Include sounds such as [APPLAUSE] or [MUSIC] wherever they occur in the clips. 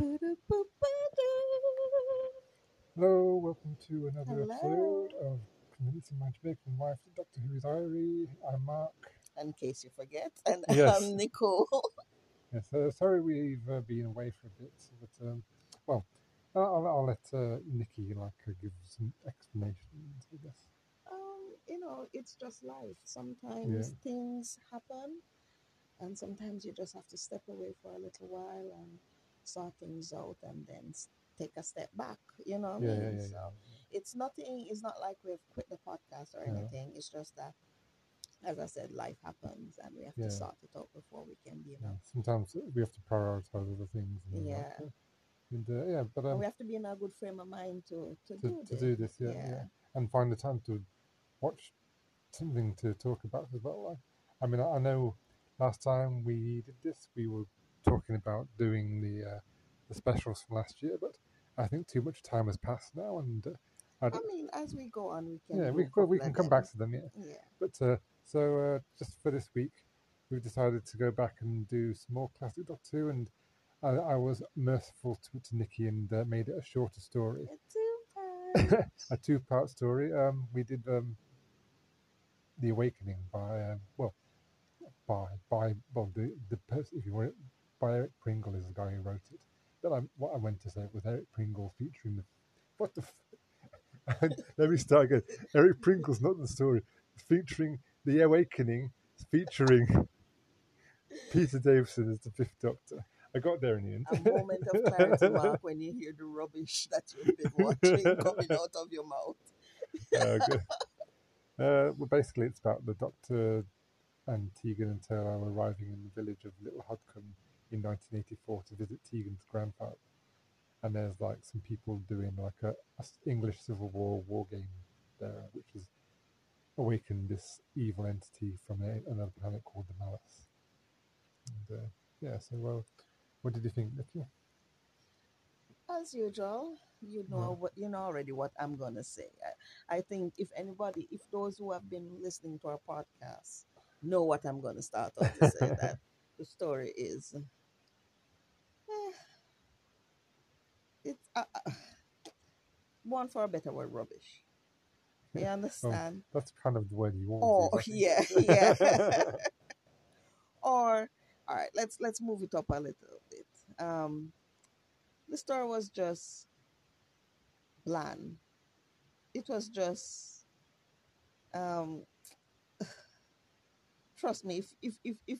Hello, welcome to another Hello. episode of Community Magic and Wife Doctor Who's Diary. I'm Mark. In case you forget, and [LAUGHS] Yes. I'm Nicole. [LAUGHS] Yes, uh, sorry we've uh, been away for a bit, but um, well, I'll, I'll- I'll let uh, Nikki like uh, give some explanations, I guess. um, you know, it's just life. Sometimes things happen, and sometimes you just have to step away for a little while and sort things out, and then take a step back. You know what Yeah, I mean? yeah, so yeah. it's nothing. It's not like we've quit the podcast or Yeah. anything. It's just that, as I said, life happens, and we have to sort it out before we can be. You yeah. know, Sometimes we have to prioritize other things. Like, Yeah. and uh, yeah, but um, we have to be in a good frame of mind to to, to, do to this. do this, yeah, yeah, Yeah. and find the time to watch something to talk about as well. Like, I mean, I I know last time we did this, we were talking about doing the uh, the specials from last year, but I think too much time has passed now, and uh, I mean, as we go on, we can. yeah, we well, we can come back to them, yeah. Yeah. But uh, so uh, just for this week, we've decided to go back and do some more classic Doctor Who, and I, I was merciful to, to Nikki and uh, made it a shorter story. It's two times. a two-part story. Um, we did um, the Awakening by um, well, by by well the the person if you want it by Eric Pringle is the guy who wrote it. But I, what I went to say was Eric Pringle featuring the what the. F- [LAUGHS] Let me start again. Eric Pringle's not the story. Featuring the Awakening, featuring [LAUGHS] Peter Davison as the Fifth Doctor. I got there in the end. a moment of clarity, [LAUGHS] Mark, when you hear the rubbish that you've been watching coming out of your mouth. Uh. Uh, well, basically, it's about the Doctor and Tegan and Turlough arriving in the village of Little Hodcombe in 1984 to visit Tegan's grandfather. And there's like some people doing like a, a English Civil War war game there, which has awakened this evil entity from a, another planet called the Malus. And uh, yeah, so well, what did you think, Nikki? As usual, you know what you know already what I'm gonna say. I, I think if anybody, if those who have been listening to our podcast know what I'm gonna start off to say, [LAUGHS] that the story is. eh, it's uh, one for a better word, rubbish. You [LAUGHS] understand? That's kind of the word you want. Oh always use. I think. yeah, [LAUGHS] yeah. or all right, let's let's move it up a little bit. Um, the story was just bland. It was just, um, [SIGHS] trust me, if if if if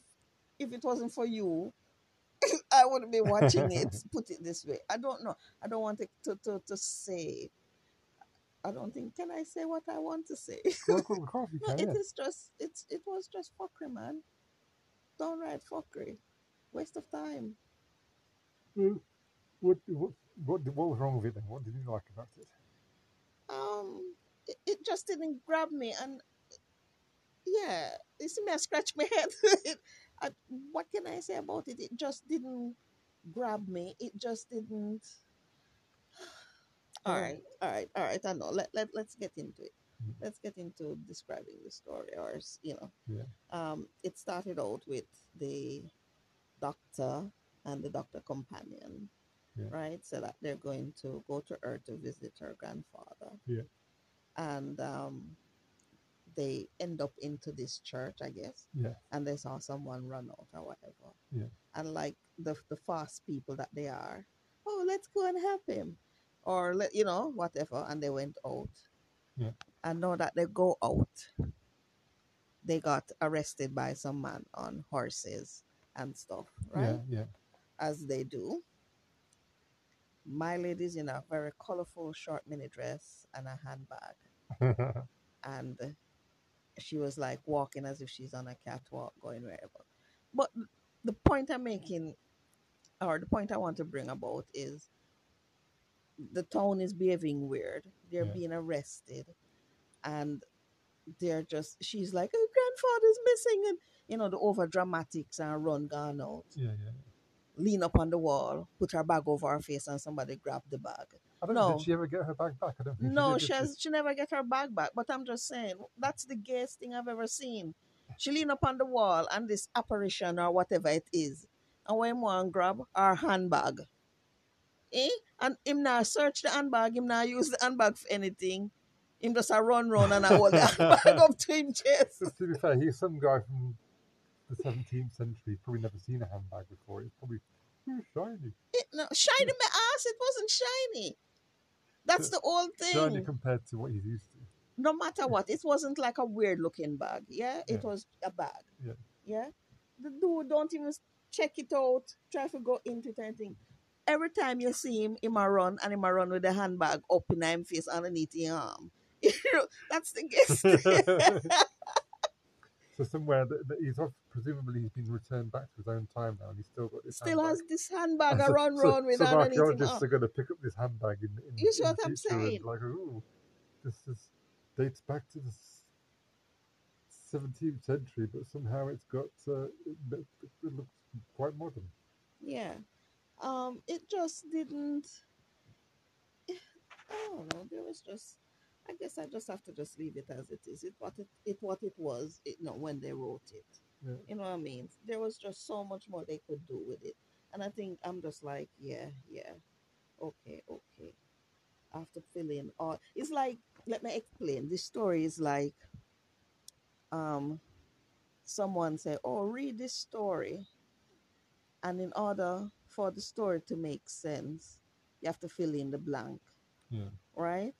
if it wasn't for you, [LAUGHS] I wouldn't be watching it. [LAUGHS] Put it this way, I don't know. I don't want it to to to say. I don't think. Can I say what I want to say? [LAUGHS] Well, of course- of No, it yeah. is just it's it was just fuckery, man. Downright fuckery. Waste of time. Well, What, what, what, what was wrong with it then? What did you like about it? Um it, it just didn't grab me and yeah, you see me I scratch my head. I, what can I say about it? It just didn't grab me. It just didn't all right, all right, all right. I know. Let, let, let's get into it. Let's get into describing the story, or, you know, Yeah. um, it started out with the doctor and the doctor companion, Yeah. right? So that they're going to go to Earth to visit her grandfather. Yeah. And um, they end up into this church, I guess, Yeah. and they saw someone run out or whatever. Yeah. And like the the fast people that they are, oh, let's go and help him, or let you know whatever. And they went out. Yeah. And now that they go out, they got arrested by some man on horses and stuff, right? Yeah, yeah. As they do. My lady's in a very colorful short mini dress and a handbag [LAUGHS] and she was like walking as if she's on a catwalk going wherever. But the point I'm making, or the point I want to bring about, is the town is behaving weird. They're Yeah. being arrested, and they're just. She's like, "Oh, grandfather's missing," and you know the over dramatics and run gone out. yeah, yeah. Lean up on the wall, put her bag over her face, and somebody grabbed the bag. I don't know. No. Did she ever get her bag back? I don't think No, she she did. has, she never get her bag back. But I'm just saying that's the gayest thing I've ever seen. She lean up on the wall and this apparition or whatever it is, and when one grab her handbag, Eh? And him now search the handbag, him now use the handbag for anything. Him just a run round and I hold the [LAUGHS] handbag up to him chest. Just to be fair, he's some guy from the 17th century. He's probably never seen a handbag before. It's probably "Ooh, shiny. It, no, shiny my ass, it wasn't shiny. That's the old thing. compared to what he's used to. No matter what, it wasn't like a weird looking bag. Yeah, it Yeah. was a bag. Yeah. Yeah. The dude don't even check it out, try to go into it. Every time you see him, he might run and he might run with the handbag up in him face underneath his arm. [LAUGHS] You know, that's the [LAUGHS] guess. [LAUGHS] So somewhere that, that he's off, presumably he's been returned back to his own time now, and he's still got this. Still handbag. has this handbag [LAUGHS] And I so- run so, round with some underneath him. archaeologists arm. are going to pick up this handbag in, in, You see what I'm saying? Like, oh, this is dates back to the 17th century, but somehow it's got uh, it, it, it looks quite modern. Yeah. Um, it just didn't. [SIGHS] I don't know. There was just. I guess I just have to just leave it as it is. It what it, it what it was. It no when they wrote it. Yeah. You know what I mean? There was just so much more they could do with it, and I think I'm just like, yeah, yeah, okay, okay. After filling to all. It's like let me explain. This story is like, um, someone said, "Oh, read this story," and in order for the story to make sense, you have to fill in the blank, Yeah. right?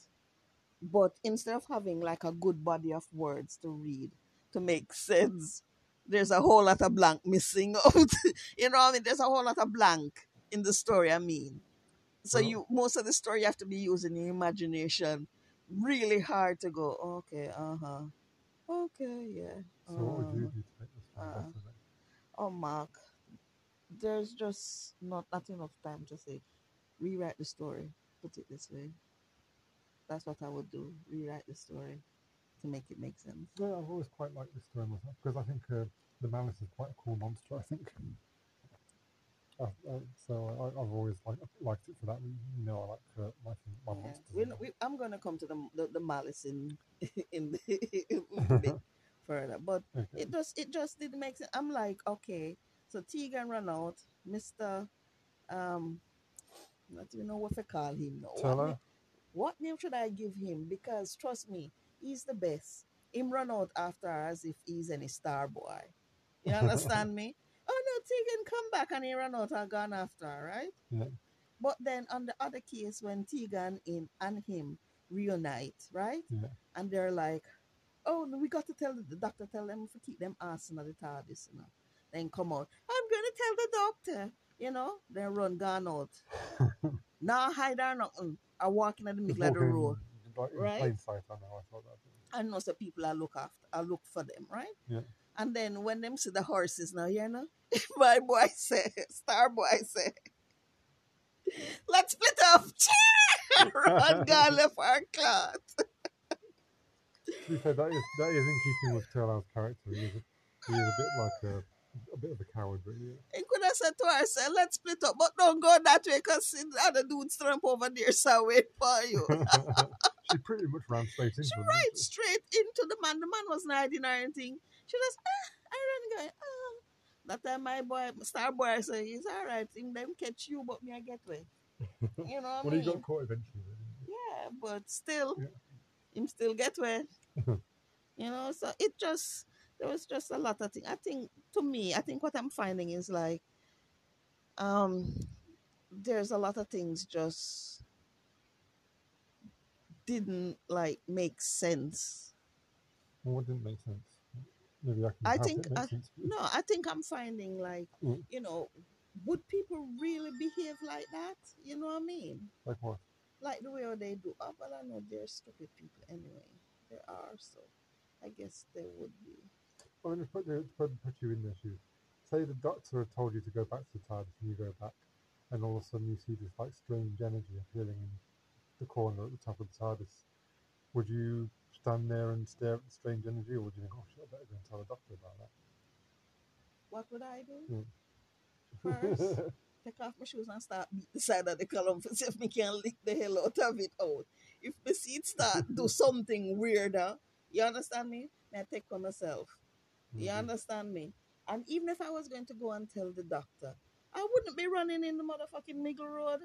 But instead of having like a good body of words to read to make [LAUGHS] sense, there's a whole lot of blank missing [LAUGHS] out. you know what I mean? There's a whole lot of blank in the story, I mean. So Well- you most of the story you have to be using your imagination really hard to go, okay, uh-huh. Okay, yeah. So what would you uh, do to make this one uh. Oh, Mark, there's just not not enough time to say, rewrite the story. Put it this way. That's what I would do. Rewrite the story to make it make sense. Yeah, I've always quite liked this story myself because I think uh, the Malus is quite a cool monster. I think. [LAUGHS] Uh, uh, so I, I've always liked, liked it for that. You know, I like uh, liking my Yeah. monsters. We, I'm gonna come to the the, the Malus in [LAUGHS] in [LAUGHS] the further, but Okay. it just it just didn't make sense. I'm like, okay, so Tegan run out, Mister, um, not even know what to call him now. What name- What name should I give him? Because trust me, he's the best. Him run out after her as if he's any star boy. You understand me? [LAUGHS] Oh no, Tegan come back and he run out and gone after her, right? Yeah. But then on the other case, when Tegan in and him reunite, right? Yeah. And they're like, "Oh, no, we got to tell the, doctor, tell them to keep them asking at the TARDIS, you know." Then come out. I'm gonna tell the doctor, you know. Then run gone out. [LAUGHS] now hide or nothing. I walking in the middle of the road. In right? plain sight, I know. I thought that. Know some people I look after, I look for them, right? Yeah. And then when them see the horses now, you know, [LAUGHS] my boy say, Star Boy say, let's split up. [LAUGHS] Run, [LAUGHS] gone left our cloth. To be fair, that is that is in keeping with Turlough's character. He is a, he is a bit like a, a bit of a coward, really. He could have said to her, say, let's split up, but don't go that way because the other dude's tramp over there, so wait for you. She pretty much ran straight into she him. right didn't she? straight into the man. The man wasn't hiding or anything. She just, ah, I ran going, ah. That time my boy, Star Boy, I say, it's all right. Him them catch you, but me I get away. You know what [LAUGHS] Well, I he got caught eventually. Yeah, but still, Yeah. him still get away. [LAUGHS] you know, so it just, there was just a lot of things. I think, to me, I think what I'm finding is like, um, there's a lot of things just didn't like make sense. Well, what didn't make sense? Maybe I can I think I-. No, I think I'm finding like, Mm. you know, would people really behave like that? You know what I mean? Like what? Like the way they do. Oh, well, I know they're stupid people anyway. There are, so I guess there would be. Well, let me put, put, put you in their shoes. Say the doctor had told you to go back to the TARDIS and you go back, and all of a sudden you see this like strange energy appearing in the corner at the top of the TARDIS. Would you stand there and stare at the strange energy, or would you think, oh shit, I better go and tell the doctor about that? What would I do? Mm. First, [LAUGHS] take off my shoes and start beat the side of the column to see if me can lick the hell out of it out. If the seat start do [LAUGHS] something weirder, you understand me? I take for myself. You Mhm. understand me? And even if I was going to go and tell the doctor, I wouldn't be running in the motherfucking middle road.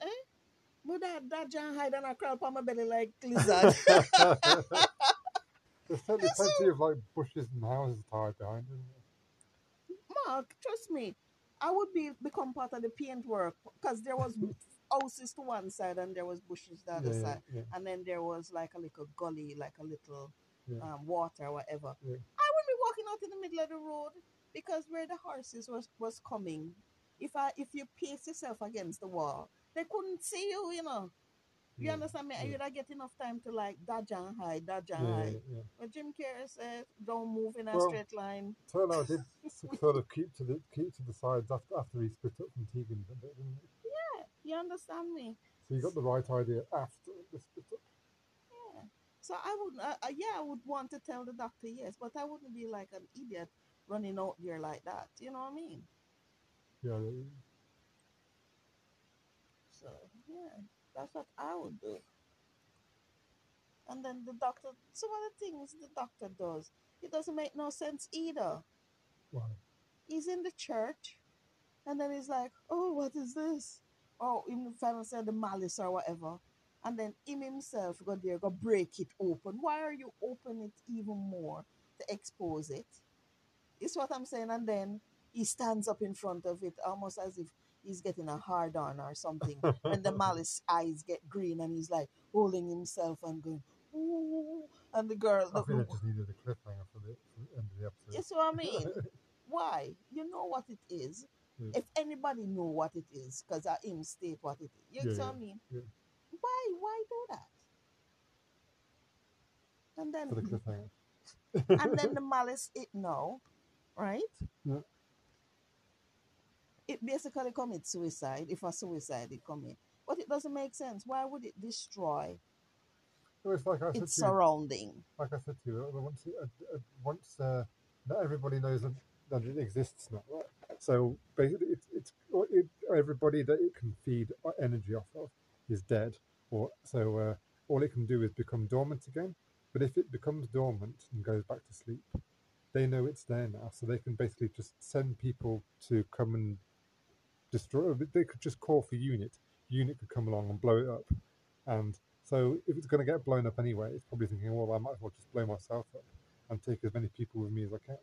Eh? But that that John hide and I crawl on my belly like [LAUGHS] lizard. There's certainly plenty of like bushes and houses tied behind them. Mark, trust me, I would be become part of the paint work because there was houses to one side and there was bushes the other Yeah, side, yeah. and then there was like a little gully, like a little Yeah. um, water, whatever. I would be walking out in the middle of the road because where the horses was was coming, if I if you pace yourself against the wall, they couldn't see you, you know. You Yeah, understand me? yeah. You'd get enough time to like dodge and hide, dodge and Yeah, hide. yeah. But Jim Carrey said, "Don't move in a Well, straight line." Turlough did [LAUGHS] sort of keep to the keep to the sides after after he split up from Tegan didn't he? Yeah, you understand me? So you got the right idea after the split up. Yeah. So I would, uh, uh, yeah, I would want to tell the doctor yes, but I wouldn't be like an idiot running out there like that. You know what I mean? Yeah, So yeah, that's what I would do. And then the doctor, some of the things the doctor does, it doesn't make no sense either. Why? He's in the church, and then he's like, "Oh, what is this?" Oh, in the final said the Malus or whatever, and then him himself go there, go break it open. Why are you open it even more to expose it? Is what I'm saying, and then he stands up in front of it almost as if he's getting a hard on or something, [LAUGHS] and the Malus eyes get green, and he's like holding himself and going, "Ooh," and the girl, I the, think they just needed a cliffhanger for the, for the end of the episode. you see what I [LAUGHS] mean? Why? You know what it is. Yeah. If anybody know what it is, because I him state what it is. You Yeah, see what I mean? yeah. Why? Why do that? And then, for the cliffhanger. [LAUGHS] and then the Malus it now, right? It basically commits suicide if a suicide it commit, but it doesn't make sense. Why would it destroy Well, it's like its you, surrounding? like I said to you, once uh, uh, once uh, not everybody knows that, that it exists now. Right? So basically, it's it's it, everybody that it can feed energy off of is dead, or so uh, all it can do is become dormant again. But if it becomes dormant and goes back to sleep, they know it's there now, so they can basically just send people to come and destroy. They could just call for unit. Unit could come along and blow it up, and so if it's going to get blown up anyway, it's probably thinking, well, I might as well just blow myself up and take as many people with me as I can.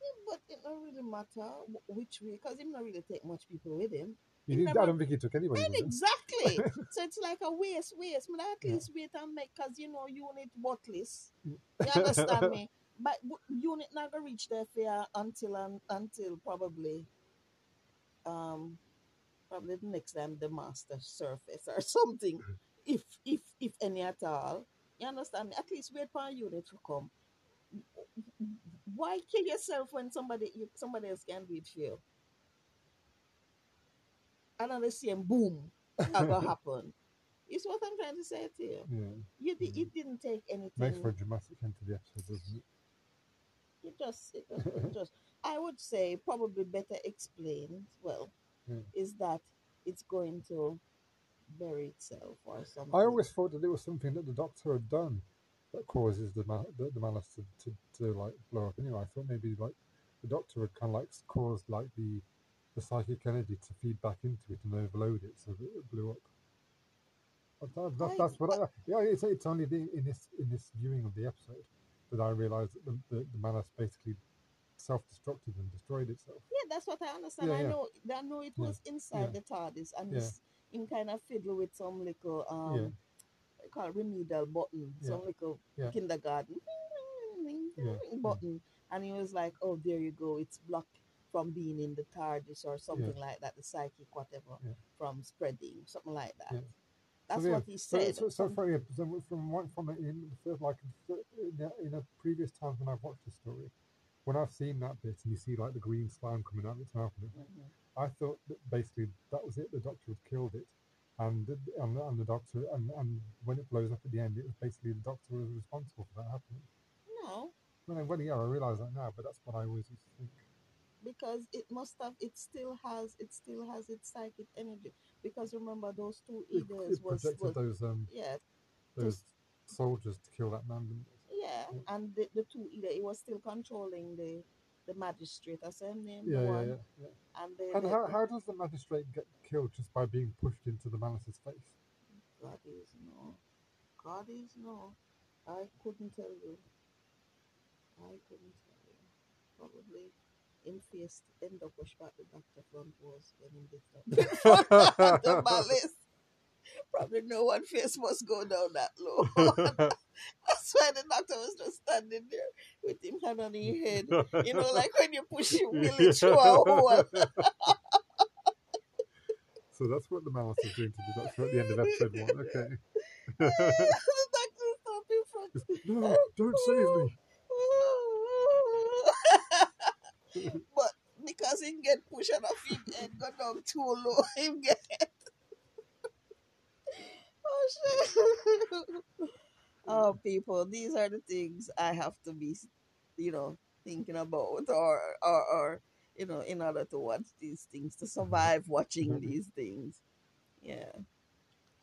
Yeah, but it don't really matter which way, because him not really take much people with him. You It need, I don't think he took anybody And with him. exactly. [LAUGHS] so it's like a waste, waste. But at Yeah. least wait and make, because you know, unit bottless. Mm. You understand [LAUGHS] me? But unit not gonna reach there fair until un, until probably um probably the next time the master surface or [LAUGHS] something. Mm. If if if any at all. You understand me? At least wait for a unit to come. Why kill yourself when somebody you, somebody else can do it for you? Another same boom ever [LAUGHS] happen. It's what I'm trying to say to you. Yeah, You it didn't take anything. makes for a dramatic end to the episode, doesn't it? It just, it just, it just. I would say probably better explained. Well, Yeah. is that it's going to bury itself or something. I always thought that it was something that the Doctor had done that causes the ma- the, the Malus to, to, to like blow up. Anyway, I thought maybe like the Doctor had kind of like caused like the the psychic energy to feed back into it and overload it, so that it blew up. But that, that, I- that's what I yeah. It's, it's only the, in this in this viewing of the episode that I realised that the, the, the malice basically self-destructed and destroyed itself. Yeah, that's what I understand. Yeah, I yeah. know. I know it Yeah, was inside yeah. the TARDIS, and Yeah. he's in kind of fiddle with some little um, Yeah. call it remedial button, some little kindergarten button, and he was like, "Oh, there you go. It's blocked from being in the TARDIS or something like that. The psychic, whatever, from spreading, something like that." That's so, yeah, what he said. So, so, Some- from, from one from the- in the first, like in the, in the previous time when I've watched the story, when I've seen that bit and you see like the green slime coming out of its mouth, Mhm. I thought that basically that was it. The doctor had killed it, and the- and, the- and the doctor and, and when it blows up at the end, it was basically the doctor was responsible for that happening. No, Well, well yeah, I realise that now, but that's what I always used to think. because it must have. It still has. It still has its psychic energy. Because remember, those two It, eagles it was, projected was those um yeah, those soldiers to kill that man. Yeah, and the, the two either it was still controlling the the magistrate. Said him name Yeah, the yeah, one. yeah. yeah. And they, And they- how, how does the magistrate get killed just by being pushed into the Malus's face? God is no. God is no. I couldn't tell you. I couldn't tell you. Probably in face end up push back the doctor front was when did that. [LAUGHS] the [LAUGHS] Malus. Probably no one face must go down that low. [LAUGHS] That's why the doctor was just standing there with him hand on his head. You know, [LAUGHS] like when you push him really through a hole. [LAUGHS] so that's what the mouse is doing to the doctor at the end of episode one. Okay. [LAUGHS] the doctor stopped in front. no, don't save me. but because him get pushed out of him head go down too low, him get Oh shit. Oh people, these are the things I have to be you know, thinking about or or, or you know, in order to watch these things, to survive watching Mhm. these things. Yeah.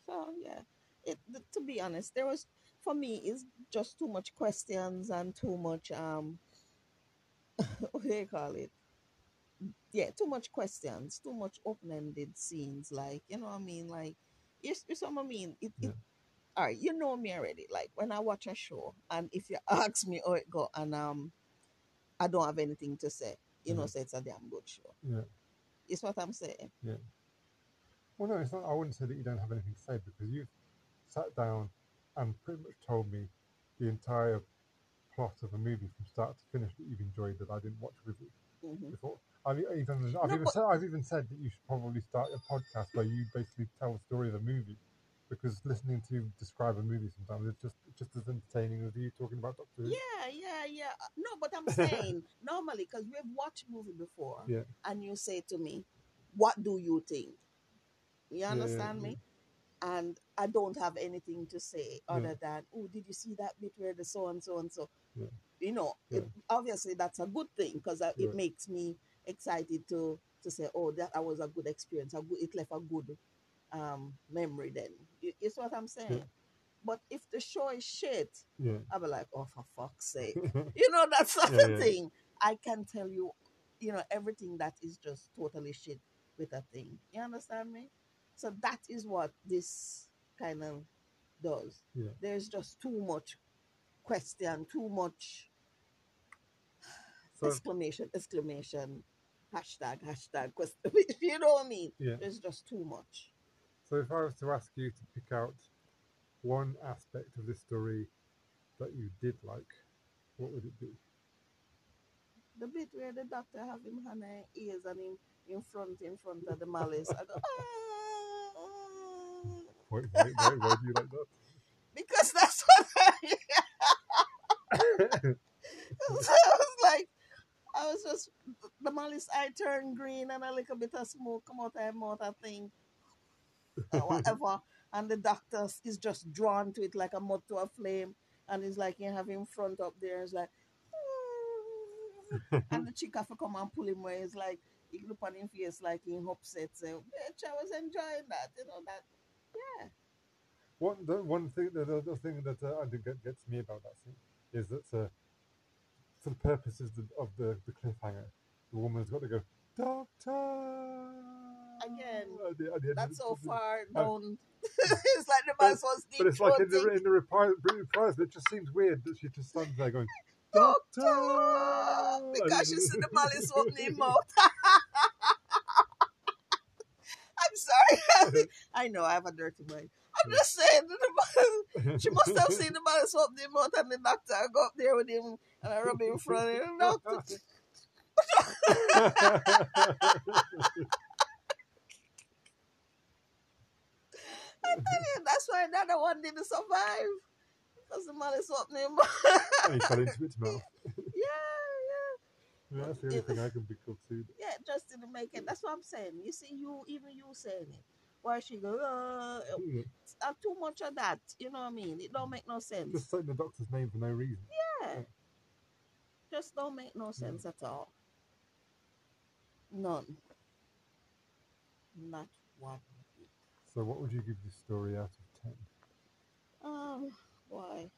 So yeah. It to be honest, there was for me it's just too much questions and too much um [LAUGHS] what do you call it? Yeah, too much questions, too much open-ended scenes. Like, you know what I mean? Like, you, you see what I mean? It, it, Yeah. All right, you know me already. Like, when I watch a show, and if you [LAUGHS] ask me how it go, and um, I don't have anything to say, you know, say it's a damn good show. Yeah. it's what I'm saying. Yeah. Well, no, it's not. I wouldn't say that you don't have anything to say because you've sat down and pretty much told me the entire plot of a movie from start to finish that you've enjoyed that I didn't watch with you hmm before. I've even I've No, even but- said I've even said that you should probably start a podcast where you basically tell the story of a movie because listening to you describe a movie sometimes it's just just as entertaining as you talking about Doctor Who. Yeah, yeah, yeah. Uh, No, but I'm saying [LAUGHS] normally because we've watched movie before, Yeah. and you say to me, "What do you think?" You yeah, understand yeah. me? And I don't have anything to say Yeah. other than, "Oh, did you see that bit where the so and so and so?" Yeah. You know, Yeah. it, obviously that's a good thing because it Yeah. makes me excited to to say, "Oh, that, that was a good experience. A good, it left a good um, memory." Then, you, you see what I'm saying? But if the show is shit, Yeah. I'll be like, "Oh, for fuck's [LAUGHS] sake!" you know that sort Yeah, of thing. I can tell you, you know, everything that is just totally shit with a thing. You understand me? So that is what this kind of does. Yeah. There's just too much question, too much So exclamation, exclamation, hashtag, hashtag, question. [LAUGHS] you know what I mean? yeah. There's just too much. So if I was to ask you to pick out one aspect of this story that you did like, what would it be? The bit where the doctor have him hand in ears and him in front, in front of the Malus. I go, "Ah." Why, why, why, why do you like that? [LAUGHS] because that's what I, [LAUGHS] I was like, I was just the Malus eye turned green and a little bit of smoke come out of her mouth, I think, or [LAUGHS] whatever. And the doctor is just drawn to it like a moth to a flame, and it's like you have him front up there. It's like, and the chick have to come and pull him where it's like he look on his face like he upset. Say, bitch, I was enjoying that, you know that. Yeah. One, the one thing, the, the, the thing that uh, I think get, gets me about that scene is that uh, for the purposes of, of the, the cliffhanger, the woman's got to go, Doctor! Again, At the- at the That's so far down. [LAUGHS] it's like the man was deep But it's like in the, in the reprise, reprise, it just seems weird that she just stands there going, Doctor! Because she see the Malus opening mouth. I'm sorry. [LAUGHS] I know I have a dirty mind. I'm just saying Malus, she must have seen [LAUGHS] the Malus open his mouth and the doctor I go up there with him and I rub him in front of him. Doctor. I tell you, that's why the other one didn't survive. Because the opened his mouth. and he fell into its [LAUGHS] mouth. yeah, yeah. Yeah, that's the only thing I can think of too. Yeah, just didn't make it. That's what I'm saying. You see, you even you saying it. Why she go, uh, Yeah. uh, too much of that. You know what I mean? It don't make no sense. Just saying the doctor's name for no reason. yeah. Just don't make no sense at all. None. Not one. So, what would you give this story out of 10? Um, why?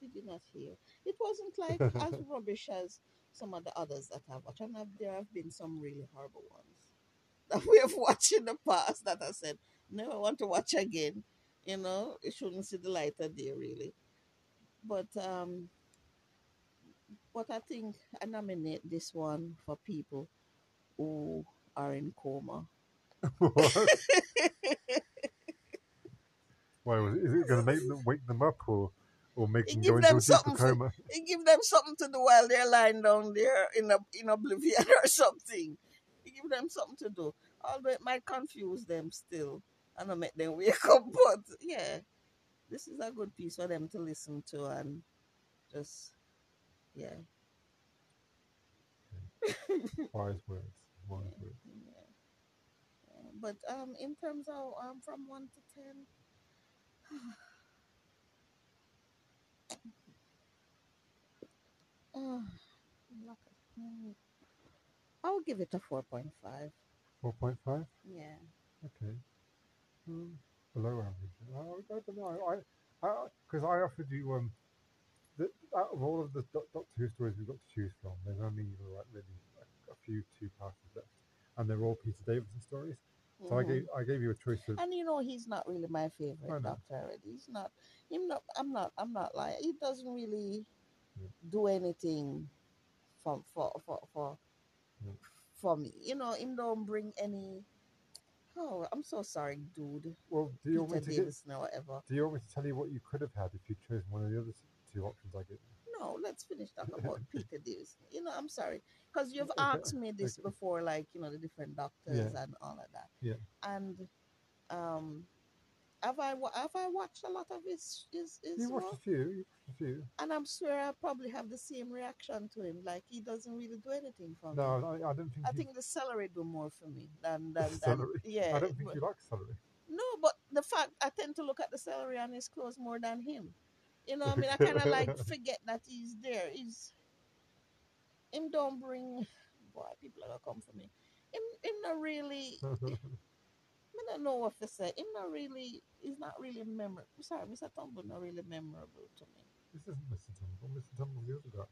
Did you not hear? It wasn't like as [LAUGHS] rubbish as some of the others that I've watched. And I've, there have been some really horrible ones [LAUGHS] that we have watched in the past that I said, never want to watch again. You know, it shouldn't see the light of day, really. But, um, but I think I nominate this one for people who are in coma. What? [LAUGHS] Why was it, is it going to make them wake them up or or make them go into a deeper for- coma? It give them something to do while they're lying down there in a, in oblivion [LAUGHS] or something. It give them something to do. Although it might confuse them still and make them wake up. [LAUGHS] But yeah, this is a good piece for them to listen to and just, yeah. Wise words. Wise words. yeah. yeah. But um, in terms of um, from 1 to 10, [SIGHS] uh, I'll give it a 4.5. Four point five. Yeah. Okay. Hmm. Below average. I, I don't know. I because I, offered you um. The, out of all of the Doc- Doctor Who stories we've got to choose from, there's only like really a, a few two passes left, and they're all Peter Davison stories. So I Mhm. gave I gave you a choice of And you know he's not really my favorite doctor. He's not. Him not. I'm not. I'm not lying. He doesn't really Yeah. do anything for for for for Yeah. for me. You know, him don't bring any. Oh, I'm so sorry, dude. well. Do you want me Peter to get, whatever. Do you want me to tell you what you could have had if you'd chosen one of the other two options I gave? you? No, let's finish talking about [LAUGHS] Peter Davison. You know, I'm sorry because you've asked me this okay. before, like you know the different doctors and all of that. Yeah. And um, have I have I watched a lot of his his his You watched a few. A few. And I'm sure I probably have the same reaction to him. Like he doesn't really do anything for me. No, I, I don't think. I you, think the celery do more for me than than, than Celery? yeah. I don't think but- you like celery. No, but the fact I tend to look at the celery on his clothes more than him. You know, what I mean, I kind of like forget that he's there. He's him don't bring. Boy, people are gonna come for me. Him, him not really. [LAUGHS] I don't know what to say. Him not really. He's not really memorable. Sorry, Mr. Tumble not really memorable to me. this isn't Mr. Tumble. Mr. Tumble's the other guy.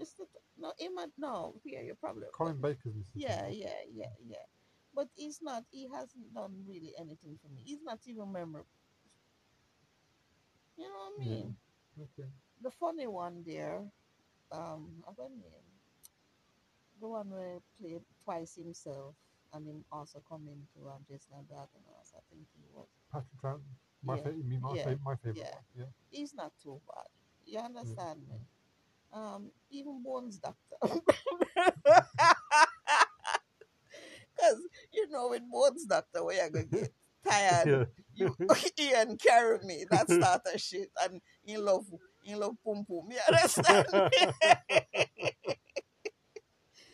Mr. T- no, him. not- No, yeah, you're probably. Colin Baker's Mr. Yeah, Tumble. yeah, yeah, yeah. But he's not. He hasn't done really anything for me. He's not even memorable. You know what I Yeah. mean? Okay. The funny one there, um, I don't name. The one where played twice himself, and him also come into um, Jason and the Argonauts. I think he was. Patrick Troughton. My Yeah, fa- you mean my, yeah, fa- my favorite yeah. one? Yeah. He's not too bad. You understand me? mm. Um, even Bones Doctor. [LAUGHS] [LAUGHS] [LAUGHS] Because, you know, with Bones Doctor, where you're going to get tired. Yeah. You, [LAUGHS] [LAUGHS] Ian carry me. That start of shit. And in love, in love pum pum. You understand me? [LAUGHS]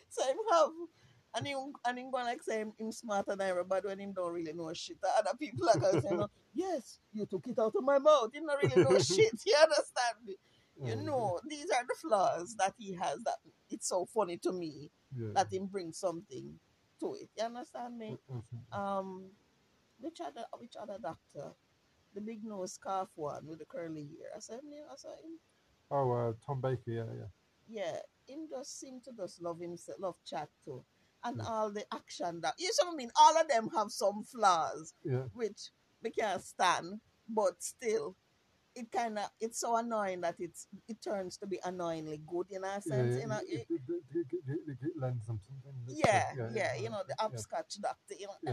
so him have, and him, and him going like say him, him smarter than everybody when him don't really know shit. The other people are to say, no, yes, you took it out of my mouth. You don't really know shit. You understand me? You Oh, know, these are the flaws that he has that it's so funny to me Yeah. that him bring something to it. You understand me? Um, which other which other doctor? The big nose scarf one with the curly hair. I said him name. I saw him. Oh, uh, Tom Baker. Yeah, yeah. Yeah, him just seem to just love himself, love chat too, and Yeah. all the action that you know what I mean. All of them have some flaws Yeah. which we can't stand, but still. It kind of it's so annoying that it's it turns to be annoyingly good in a sense. yeah, You know, it, it- it, it, it, it, it, it lends them something. yeah, yeah, you know the yeah. upscotch doctor. You know, Yeah.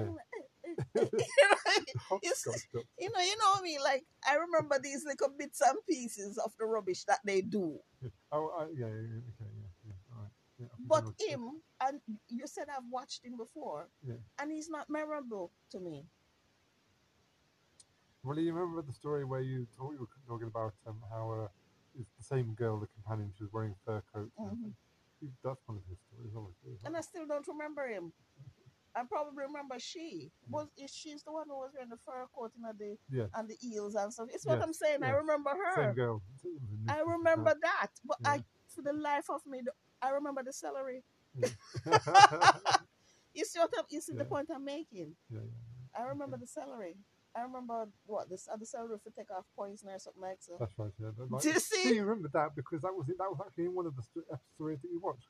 You know, it's- you know, you know mean. Like I remember these little bits and pieces of the rubbish that they do. Oh, uh, yeah, yeah, yeah, okay, yeah, yeah, all right. Yeah, I think I But him, and you said I've watched him before, Yeah. and he's not memorable to me. Well, you remember the story where you told you were talking about um, how uh, it's the same girl, the companion, she was wearing a fur coat. Mhm. That's one of his stories, obviously. And? I still don't remember him. I probably remember she mm. was. She's the one who was wearing the fur coat and the Yeah. and the eels and stuff? It's what I'm saying. I remember Same her. girl. Was a I remember that, but. I, for the life of me, I remember the celery. [LAUGHS] You see what I'm, you see the point I'm making? yeah, yeah. I remember the celery. I remember what this at uh, the celery for take off poison or something like so. That's right. Yeah. that- Like, [LAUGHS] Do you see? you remember that because that was it. That was actually in one of the stories that you watched.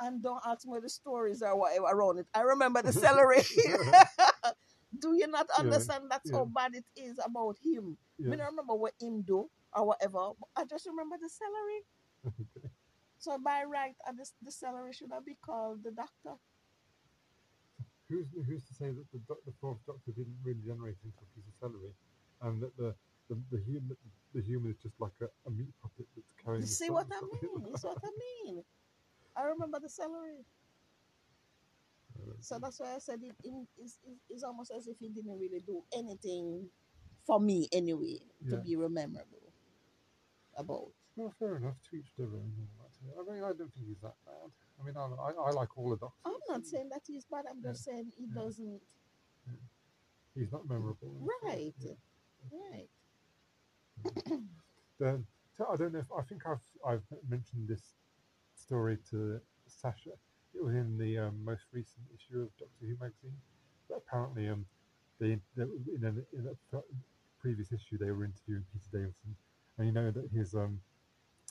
And don't ask me the stories or whatever around it. I remember the celery. [LAUGHS] [LAUGHS] do you not Yeah, understand that's how bad it is about him? Yeah. I don't remember what him do or whatever. but I just remember the celery. Okay. So by right, this, the celery should have been called the doctor. Who's who's to say that the doc- the fourth Doctor didn't really generate into a piece of celery, and that the the, the human the human is just like a, a meat puppet that's carrying. You see what I mean? It's what I mean. I remember the salary. So mm-hmm. that's why I said it, it, it's, it's- almost as if he didn't really do anything for me anyway to be rememberable about. Well, fair enough. To each their own. and all that. I mean, I don't think he's that bad. I mean, I, I, I like all the Doctors. I'm not saying that he's bad. I'm just saying he Yeah. doesn't. he's not memorable. Right. yeah. Right. Then I don't know if I think I've I've mentioned this story to Sasha. It was in the um, most recent issue of Doctor Who magazine. But apparently, um, they, they in, a, in a previous issue they were interviewing Peter Davison, and you know that his um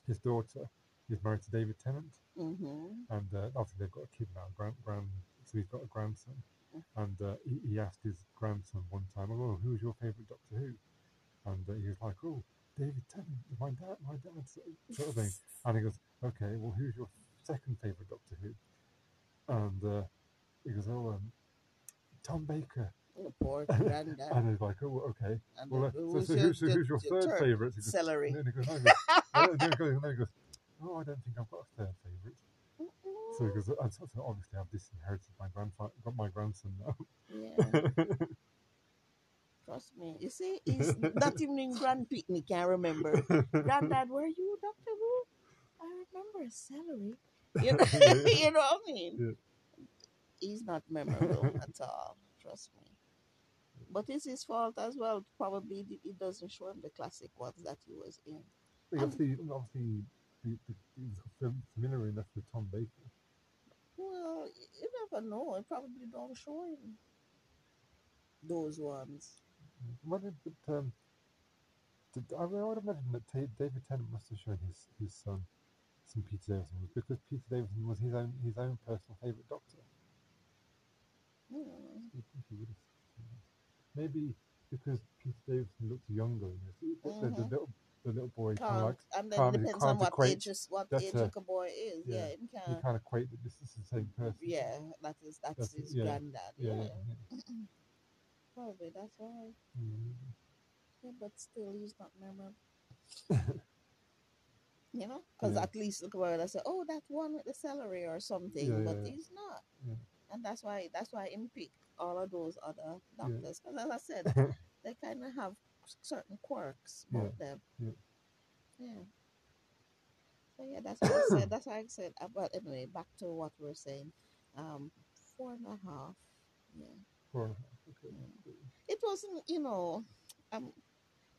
his daughter is married to David Tennant, Mm-hmm. and uh, obviously they've got a kid now, grand, grand so he's got a grandson, and uh, he, he asked his grandson one time, "Oh, who's your favourite Doctor Who?" And uh, he was like, "Oh, David Tennant, my dad, my dad," sort of thing. [LAUGHS] And he goes, "Okay, well, who's your second favourite Doctor Who?" And uh, he goes, "Oh, um, Tom Baker." Oh, poor granddad. [LAUGHS] And he's like, "Oh, okay. And Well, uh, so, who's so, your- who's, your- who's your third favourite?" He goes, Celery. And then he goes, [LAUGHS] goes, and then he goes, and then he goes, "Oh, I don't think I've got a third favourite. So he goes, "I so- so obviously I've disinherited my grandfather, got my grandson now." Yeah, trust me. You see, he's [LAUGHS] not even in Grand Picnic. I remember. Granddad, were you Doctor Who? I remember celery. [LAUGHS] You know, [LAUGHS] you know what I mean? Yeah. He's not memorable at all. Trust me. But it's his fault as well. Probably it doesn't show him the classic ones that he was in. But obviously, obviously, the, the, fam- familiar enough with Tom Baker. Well, you never know. It probably don't show him those ones. What did, but, um, did, I, mean, I would imagine that David Tennant must have shown his, his son some Peter Davison was because Peter Davison was his own his own personal favourite Doctor. Hmm. You'd think he would have seen that. Maybe because Peter Davison looked younger. You know, so the, little the little boy kind of Can't, like and then can't- it depends on what equate age is, what age uh, a boy is. yeah, Yeah, it you can. can't equate that this is the same person. Yeah, that is that's, That's- his yeah, granddad. yeah, Yeah, yeah. yeah. [CLEARS THROAT] probably that's why. Mm. Yeah, but still, he's not memorable. [LAUGHS] you know, because Yeah. at least look about it. Say, oh, that one with the celery or something, Yeah, but yeah, he's not. And that's why that's why him pick all of those other doctors. Because as I said, [LAUGHS] they kind of have certain quirks about them. yeah. Yeah. So yeah, that's what I [COUGHS] said. That's why I said. uh, But anyway, back to what we are saying. Um, four and a half. Yeah. Four and a half. Okay. It wasn't, you know, um,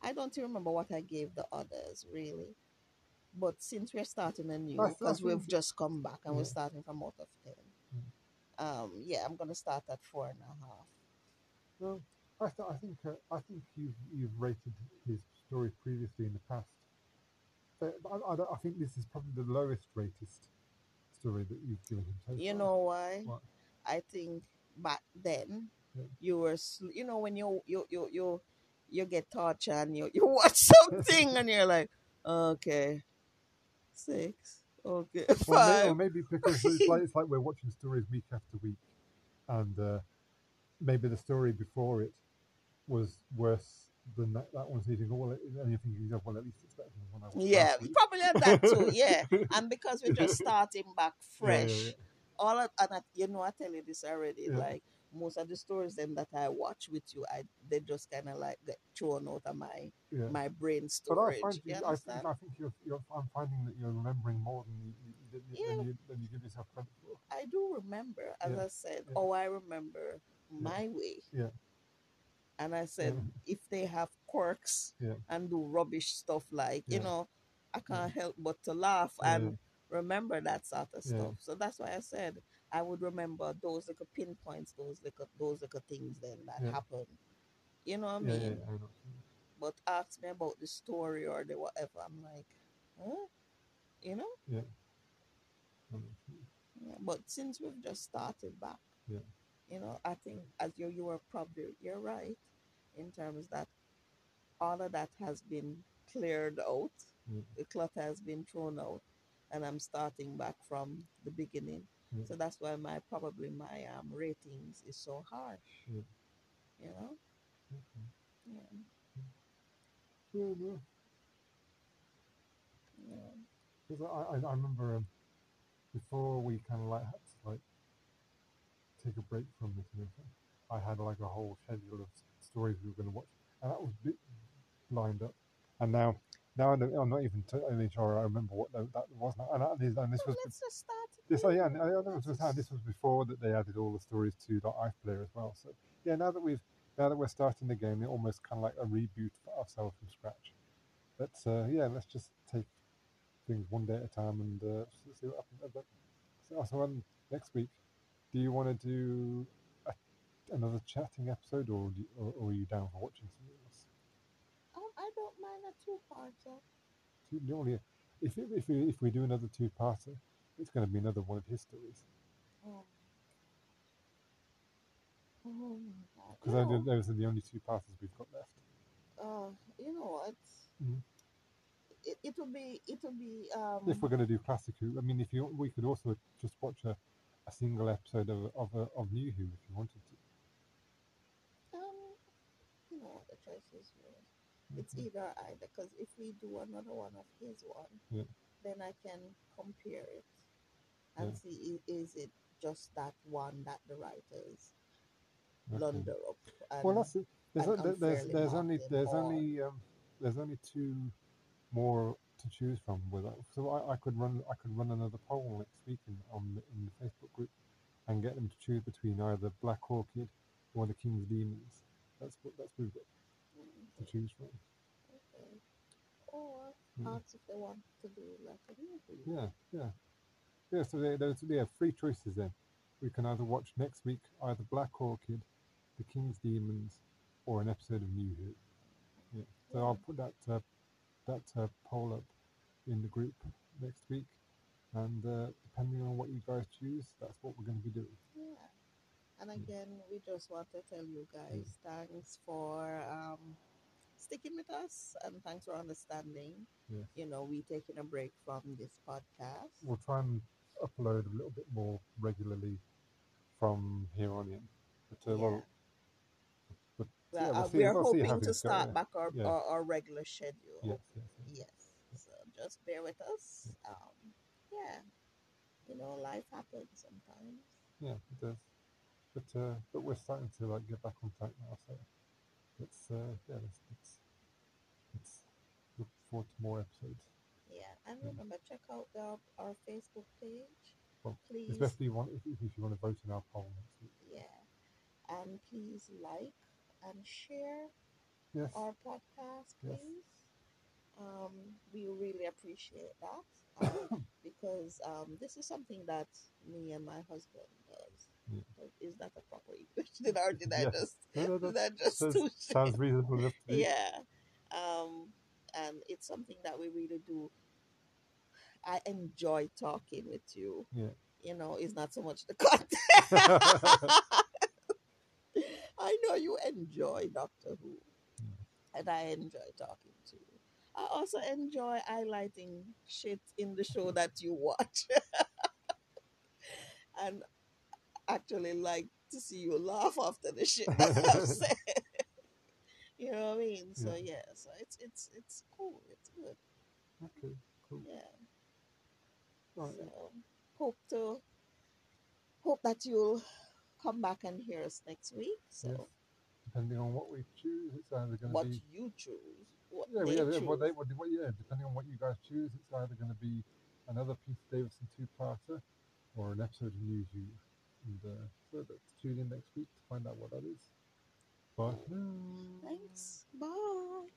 I don't remember what I gave the others really. But since we're starting a new, I th- I because we've think- just come back and we're starting from out of ten. Um, yeah, I'm gonna start at four and a half. Well, I, th- I think uh, I think you've you've rated his stories previously in the past. But I, I, I think this is probably the lowest rated story that you've given him so You far. know why? What? I think back then Yeah. you were, sl- you know, when you you you you you get tortured and you you [LAUGHS] watch something and you're like, okay, six, okay, Or, [LAUGHS] may, five. or maybe [LAUGHS] because it's like it's like we're watching stories week after week, and uh, maybe the story before it was worse than that, that one. You think, oh, well, it- and you're thinking, oh, well, at least it's better than the one I watched Yeah, probably that too. [LAUGHS] Yeah, and because we're just starting back Yeah, yeah, fresh, yeah. all of, and I, you know, I tell you this already. Yeah. Like most of the stories them that I watch with you, I they just kind of like get thrown out of my yeah. my brain storage. But I find you you, I think, I think you're, you're, I'm finding that you're remembering more than you, you, than, you, Yeah. than, than you give yourself credit for. I do remember, as Yeah, I said, oh, I remember my way. Yeah. And I said, if they have quirks Yeah. and do rubbish stuff like, you know, I can't help but to laugh and remember that sort of stuff. So that's why I said I would remember those little pinpoints, those little those little things then that Yeah. happen You know what I mean? yeah, I know. what you mean. But ask me about the story or the whatever. I'm like, huh? You know? I know what you mean. Yeah. But since we've just started back, Yeah. you know, I think as you you were probably you're right in terms that all of that has been cleared out. Yeah. The clutter has been thrown out, and I'm starting back from the beginning. Yeah. So that's why my probably my um ratings is so harsh. Yeah. You know. Yeah. Yeah. Yeah. Because I, I, I remember um, before we kind of like had to like take a break from this and everything, I had like a whole schedule of stories we were going to watch, and that was bit lined up. And now, now I don't, I'm not even totally sure I remember what tho- that was. And, that and this Well, was let's just start. This. Oh yeah, and I, it was how this was before that they added all the stories to the iPlayer as well. So yeah, now that we've now that we're starting the game, it almost kind of like a reboot for ourselves from scratch. Let's uh, yeah, let's just take things one day at a time and uh, see what happens. But so, so um, next week, do you want to do a, another chatting episode, or, do you, or or are you down for watching something else? Um, I don't mind a two-parter. Two- only- If it, if we if we do another two-parter, it's going to be another one of his stories Oh. Oh my because know, those are the only two parters we've got left. uh, you know what? Mhm. It it will be it will be um. If we're going to do classic Who, I mean, if you we could also just watch a, a single episode of of, uh, of New Who if you wanted to. um, you know what the choice is yours. It's either either because if we do another one of his one, Yeah. then I can compare it and Yeah. see is it just that one that the writers Okay. blunder up. And, Well, that's it. There's, there- there's there's only there's or- only um, there's only two more to choose from with. So I, I could run I could run another poll next week in on the- in the Facebook group and get them to choose between either Black Orchid or the King's Demons. That's what that's what we've got to choose from. Okay. Or Yeah. ask if they want to do like a movie. Yeah, yeah, yeah. So there, there's yeah three choices then. We can either watch next week either Black Orchid, the King's Demons, or an episode of New Who. Yeah. So I'll put that uh, that uh, poll up in the group next week, and uh, depending on what you guys choose, that's what we're going to be doing. Yeah. And again, we just want to tell you guys thanks for um, sticking with us and thanks for understanding. Yes. You know, we taking a break from this podcast. We'll try and upload a little bit more regularly from here on in. But uh, Yeah. well, but Well, yeah, we'll uh, see- we are we'll hoping to start back our, Yeah. our, our regular schedule. yes, yes, yes. Yes. So just bear with us. Um, yeah. You know, life happens sometimes. Yeah, it does. But uh, but we're starting to like get back on track now, so let's uh, yeah, let's, let's let's look forward to more episodes. Yeah. And remember, check out the, our Facebook page. Well, Please. Especially one if, if you want to vote in our poll next week. Yeah. And please like and share Yes. our podcast, Yes. please. Um, we really appreciate that [COUGHS] um, because um, this is something that me and my husband does. Yeah. Is that a proper English? [LAUGHS] Did I, did I Yes. just No, no, did that I just sounds, sounds reasonable yeah um and it's something that we really do i enjoy talking with you Yeah. you know it's not so much the content [LAUGHS] i know you enjoy doctor who and i enjoy talking to you i also enjoy highlighting shit in the show that you watch [LAUGHS] and actually like to see you laugh after the shit that [LAUGHS] I've said. You know what I mean? So Yeah. yeah, so it's it's it's cool. It's good. Okay, cool. Yeah. Right. So hope to hope that you'll come back and hear us next week. So Yes. Depending on what we choose, it's either going to what be you choose, what yeah, yeah, choose. what they, what, what, yeah, depending on what you guys choose, it's either going to be another Peter Davison two-parter or an episode of New Who. And uh, so tune in next week to find out what that is. Bye. Thanks. Bye.